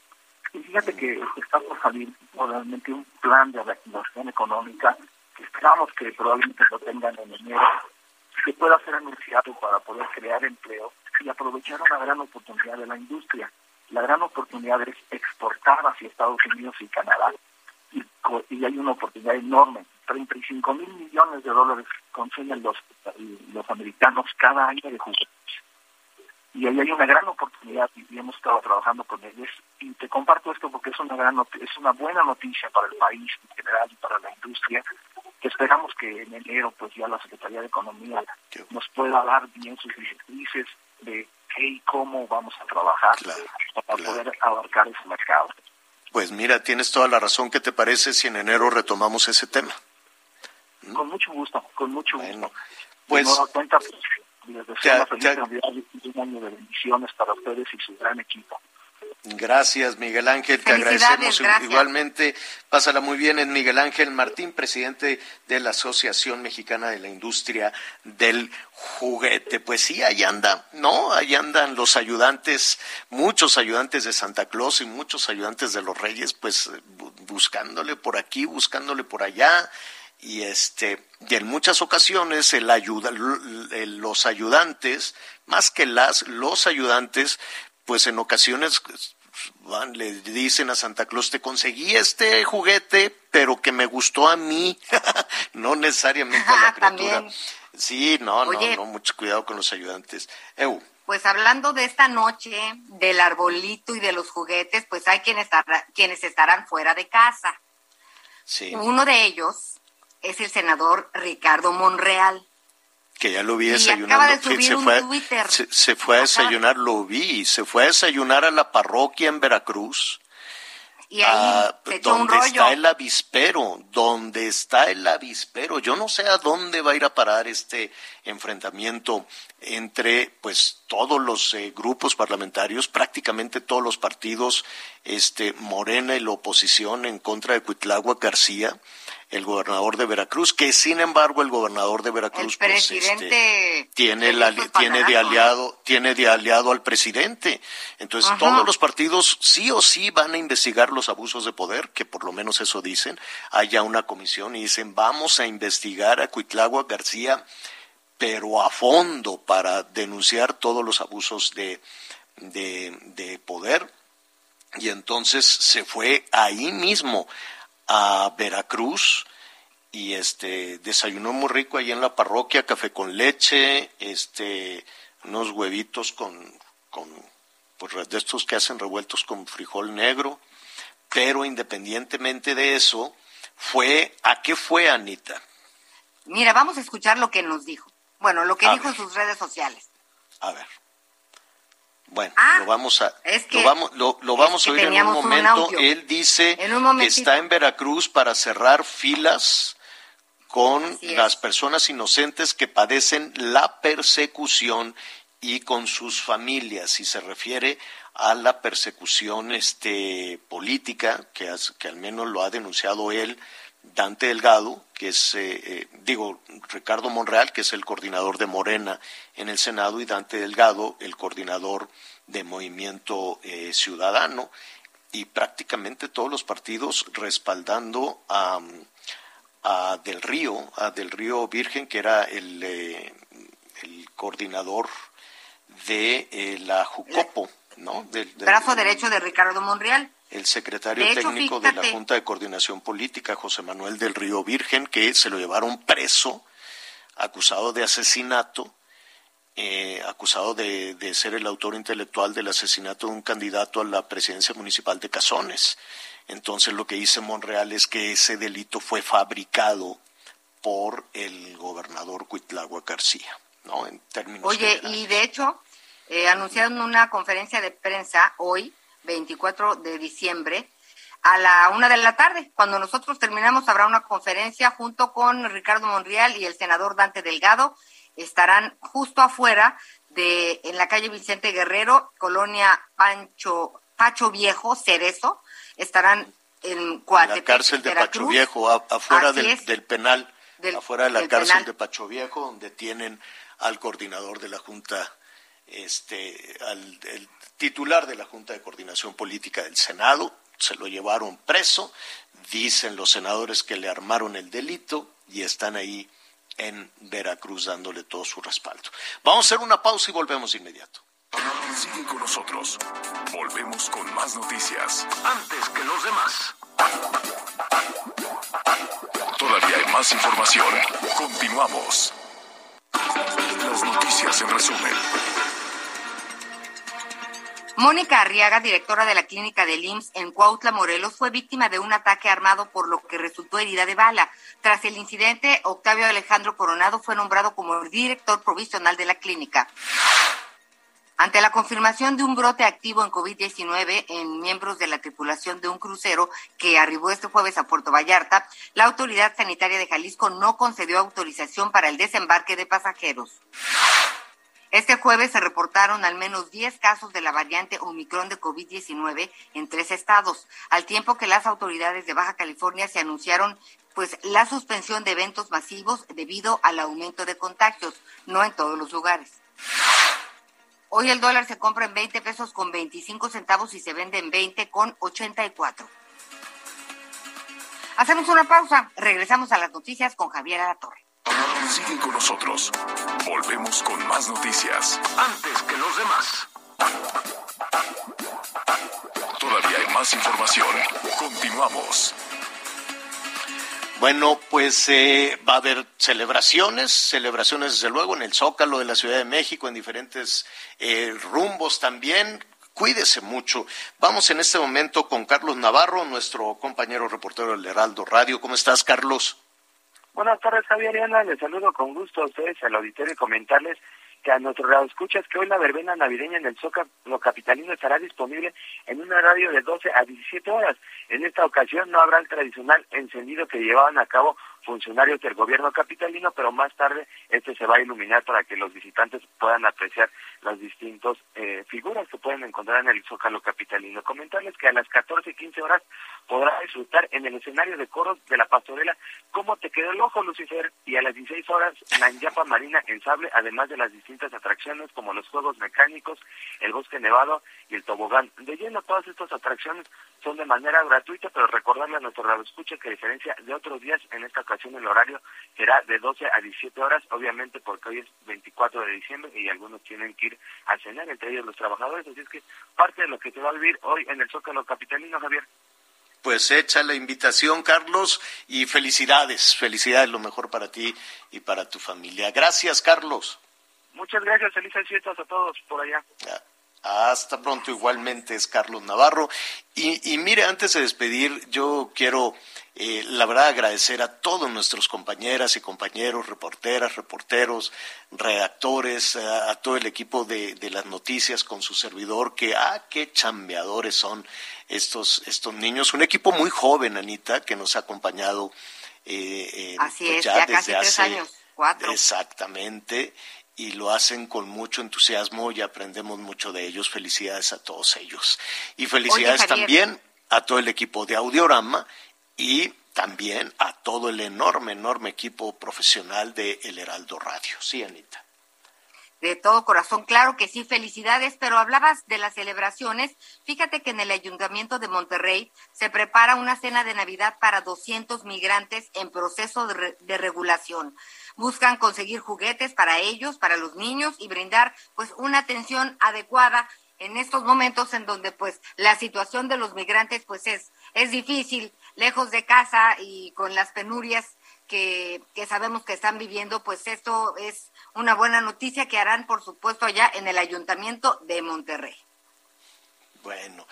Y fíjate que está por salir realmente un plan de reactivación económica que esperamos que probablemente lo tengan en enero, que pueda ser anunciado para poder crear empleo y aprovechar una gran oportunidad de la industria la gran oportunidad es exportar hacia Estados Unidos y Canadá y, hay una oportunidad enorme 35 mil millones de dólares consumen los, los americanos cada año de juguetes. Y ahí hay una gran oportunidad y hemos estado trabajando con ellos. Y te comparto esto porque es una gran es una buena noticia para el país en general y para la industria. Que esperamos que en enero pues ya la Secretaría de Economía nos pueda dar bien sus directrices de qué y cómo vamos a trabajar para poder abarcar ese mercado. Pues mira, tienes toda la razón. ¿Qué te parece si en enero retomamos ese tema? Con mucho gusto, con mucho gusto. Pues, cuenta, pues, les deseo feliz y un año de bendiciones para ustedes y su gran equipo. Gracias, Miguel Ángel. Te agradecemos igualmente. Pásala muy bien. Es Miguel Ángel Martín, presidente de la Asociación Mexicana de la Industria del Juguete. Pues sí, ahí anda, ¿no? Ahí andan los ayudantes, muchos ayudantes de Santa Claus y muchos ayudantes de los Reyes, pues buscándole por aquí, buscándole por allá y este y en muchas ocasiones el ayuda, los ayudantes más que las los ayudantes pues en ocasiones van le dicen a Santa Claus te conseguí este juguete pero que me gustó a mí (laughs) no necesariamente a la (laughs) criatura sí no no no mucho cuidado con los ayudantes Pues hablando de esta noche, del arbolito y de los juguetes, pues hay quienes, quienes estarán fuera de casa. Sí. Uno de ellos es el senador Ricardo Monreal. Que ya lo vi desayunando. se, fue, Se, fue a desayunar, lo vi. Se fue a desayunar a la parroquia en Veracruz. Y ahí ah, donde está el avispero, donde está el avispero. Yo no sé a dónde va a ir a parar este enfrentamiento entre pues todos los eh, grupos parlamentarios, prácticamente todos los partidos, este Morena y la oposición en contra de Cuitlagua García el gobernador de Veracruz, que sin embargo el gobernador de Veracruz pues, este, tiene, tiene de aliado tiene de aliado al presidente. Entonces todos los partidos sí o sí van a investigar los abusos de poder, que por lo menos eso dicen. Haya una comisión y dicen vamos a investigar a Cuitlagua García, pero a fondo para denunciar todos los abusos de, de, de poder. Y entonces se fue ahí mismo a Veracruz y este desayunó muy rico ahí en la parroquia, café con leche, este unos huevitos con con pues de estos que hacen revueltos con frijol negro, pero independientemente de eso, fue ¿a qué fue Anita? Mira, vamos a escuchar lo que nos dijo. Bueno, lo que dijo en sus redes sociales. A ver. Bueno, ah, lo vamos a lo vamos, lo, vamos a oír en un momento. Él dice que está en Veracruz para cerrar filas con las personas inocentes que padecen la persecución y con sus familias. Y se refiere a la persecución este, política, que, que al menos lo ha denunciado él, Dante Delgado, que es, eh, eh, digo, Ricardo Monreal, que es el coordinador de Morena en el Senado, y Dante Delgado, el coordinador de Movimiento eh, Ciudadano, y prácticamente todos los partidos respaldando a, Del Río, a Del Río Virgen, que era el, el coordinador de la Jucopo, ¿no? Del, brazo derecho de Ricardo Monreal el secretario técnico de la Junta de Coordinación Política, José Manuel del Río Virgen, que se lo llevaron preso, acusado de asesinato, eh, acusado de, ser el autor intelectual del asesinato de un candidato a la presidencia municipal de Cazones. Entonces lo que dice Monreal es que ese delito fue fabricado por el gobernador Cuitlagua García, ¿no? En términos Oye, y de hecho, eh, anunciaron una conferencia de prensa hoy 24 de diciembre a la una de la tarde. Cuando nosotros terminamos habrá una conferencia junto con Ricardo Monreal y el senador Dante Delgado. Estarán justo afuera de en la calle Vicente Guerrero, colonia Pancho Pacho Viejo, Cerezo. Estarán en la cárcel de Pacho Viejo, afuera del, penal, afuera de la cárcel de Pacho Viejo, donde tienen al coordinador de la Junta este, al el titular de la Junta de Coordinación Política del Senado, se lo llevaron preso, dicen los senadores que le armaron el delito y están ahí en Veracruz dándole todo su respaldo. Vamos a hacer una pausa y volvemos de inmediato. Sigue con nosotros. Volvemos con más noticias. Antes que los demás. Todavía hay más información. Continuamos. Las noticias en resumen. Mónica Arriaga, directora de la clínica del IMSS en Cuautla, Morelos, fue víctima de un ataque armado por lo que resultó herida de bala. Tras el incidente, Octavio Alejandro Coronado fue nombrado como director provisional de la clínica. Ante la confirmación de un brote activo en COVID-19 en miembros de la tripulación de un crucero que arribó este jueves a Puerto Vallarta, la autoridad sanitaria de Jalisco no concedió autorización para el desembarque de pasajeros. Este jueves se reportaron al menos 10 casos de la variante Omicron de COVID-19 en tres estados, al tiempo que las autoridades de Baja California se anunciaron pues la suspensión de eventos masivos debido al aumento de contagios, no en todos los lugares. Hoy el dólar se compra en 20 pesos con 25 centavos y se vende en 20 con 84. Hacemos una pausa, regresamos a las noticias con Javier Alatorre. Sigue con nosotros. Volvemos con más noticias. Antes que los demás. Todavía hay más información. Continuamos. Bueno, pues eh, va a haber celebraciones, celebraciones desde luego en el Zócalo de la Ciudad de México, en diferentes eh, rumbos también. Cuídese mucho. Vamos en este momento con Carlos Navarro, nuestro compañero reportero del Heraldo Radio. ¿Cómo estás, Carlos? Buenas tardes, Javier Ariana. Les saludo con gusto a ustedes, al auditorio, y comentarles que a nuestro radio escuchas que hoy la verbena navideña en el Zócalo capitalino estará disponible en un horario de 12 a 17 horas. En esta ocasión no habrá el tradicional encendido que llevaban a cabo funcionarios del gobierno capitalino, pero más tarde este se va a iluminar para que los visitantes puedan apreciar las distintas eh, figuras que pueden encontrar en el Zócalo capitalino. Comentarles que a las 14 y 15 horas podrá disfrutar en el escenario de coros de la pastorela Cómo te quedó el ojo, Lucifer, y a las 16 horas la Ñapa Marina en Sable, además de las distintas atracciones como los juegos mecánicos, el bosque nevado y el tobogán. De lleno, todas estas atracciones son de manera gratuita, pero recordarle a nuestro radio escucha que a diferencia de otros días, en esta el horario será de 12 a 17 horas, obviamente porque hoy es 24 de diciembre y algunos tienen que ir a cenar, entre ellos los trabajadores, así es que parte de lo que se va a vivir hoy en el Zócalo Capitalino, Javier. Pues echa la invitación, Carlos, y felicidades, felicidades, lo mejor para ti y para tu familia. Gracias, Carlos. Muchas gracias, felices fiestas a todos por allá. Hasta pronto, igualmente es Carlos Navarro. Y, y mire, antes de despedir, yo quiero, eh, la verdad, agradecer a todos nuestros compañeras y compañeros, reporteras, reporteros, redactores, a, a todo el equipo de, de, las noticias con su servidor, que, ah, qué chambeadores son estos, estos niños. Un equipo muy joven, Anita, que nos ha acompañado. Eh, Así pues es, ya, ya casi tres hace, años, cuatro. Exactamente y lo hacen con mucho entusiasmo y aprendemos mucho de ellos. Felicidades a todos ellos. Y felicidades Oye, también a todo el equipo de Audiorama y también a todo el enorme, enorme equipo profesional de El Heraldo Radio. Sí, Anita. De todo corazón, claro que sí, felicidades, pero hablabas de las celebraciones. Fíjate que en el Ayuntamiento de Monterrey se prepara una cena de Navidad para 200 migrantes en proceso de, re regulación buscan conseguir juguetes para ellos, para los niños y brindar pues una atención adecuada en estos momentos en donde pues la situación de los migrantes pues es es difícil, lejos de casa y con las penurias que, que sabemos que están viviendo, pues esto es una buena noticia que harán, por supuesto, allá en el Ayuntamiento de Monterrey. Bueno,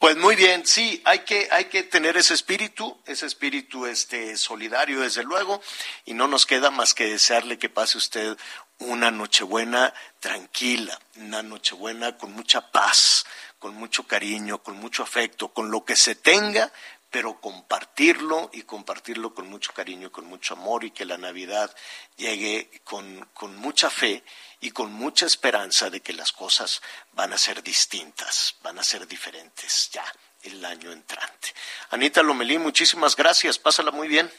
pues muy bien, sí, hay que, hay que tener ese espíritu, ese espíritu este, solidario, desde luego, y no nos queda más que desearle que pase usted una Nochebuena tranquila, una Nochebuena con mucha paz, con mucho cariño, con mucho afecto, con lo que se tenga, pero compartirlo y compartirlo con mucho cariño, con mucho amor y que la Navidad llegue con, con mucha fe y con mucha esperanza de que las cosas van a ser distintas, van a ser diferentes ya el año entrante. Anita Lomelí, muchísimas gracias, pásala muy bien.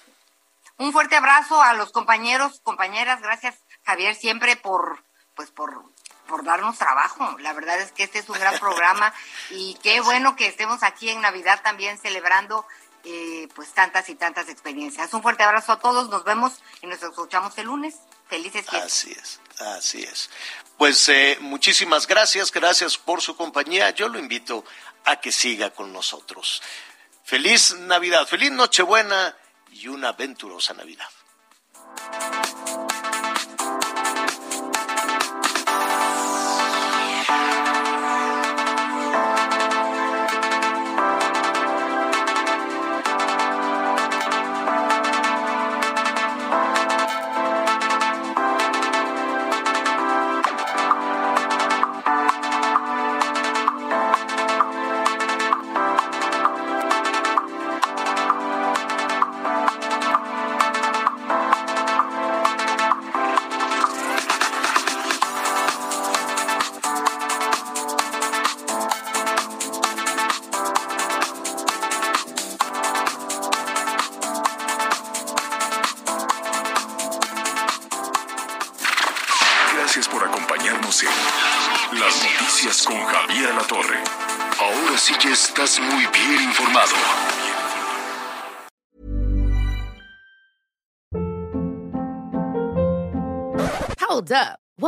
Un fuerte abrazo a los compañeros, compañeras, gracias Javier siempre por pues por por darnos trabajo. La verdad es que este es un gran programa y qué bueno que estemos aquí en Navidad también celebrando eh, pues tantas y tantas experiencias. Un fuerte abrazo a todos, nos vemos y nos escuchamos el lunes. Felices fiestas. Así es, así es. Pues eh, muchísimas gracias, gracias por su compañía. Yo lo invito a que siga con nosotros. Feliz Navidad, feliz Nochebuena y una aventurosa Navidad.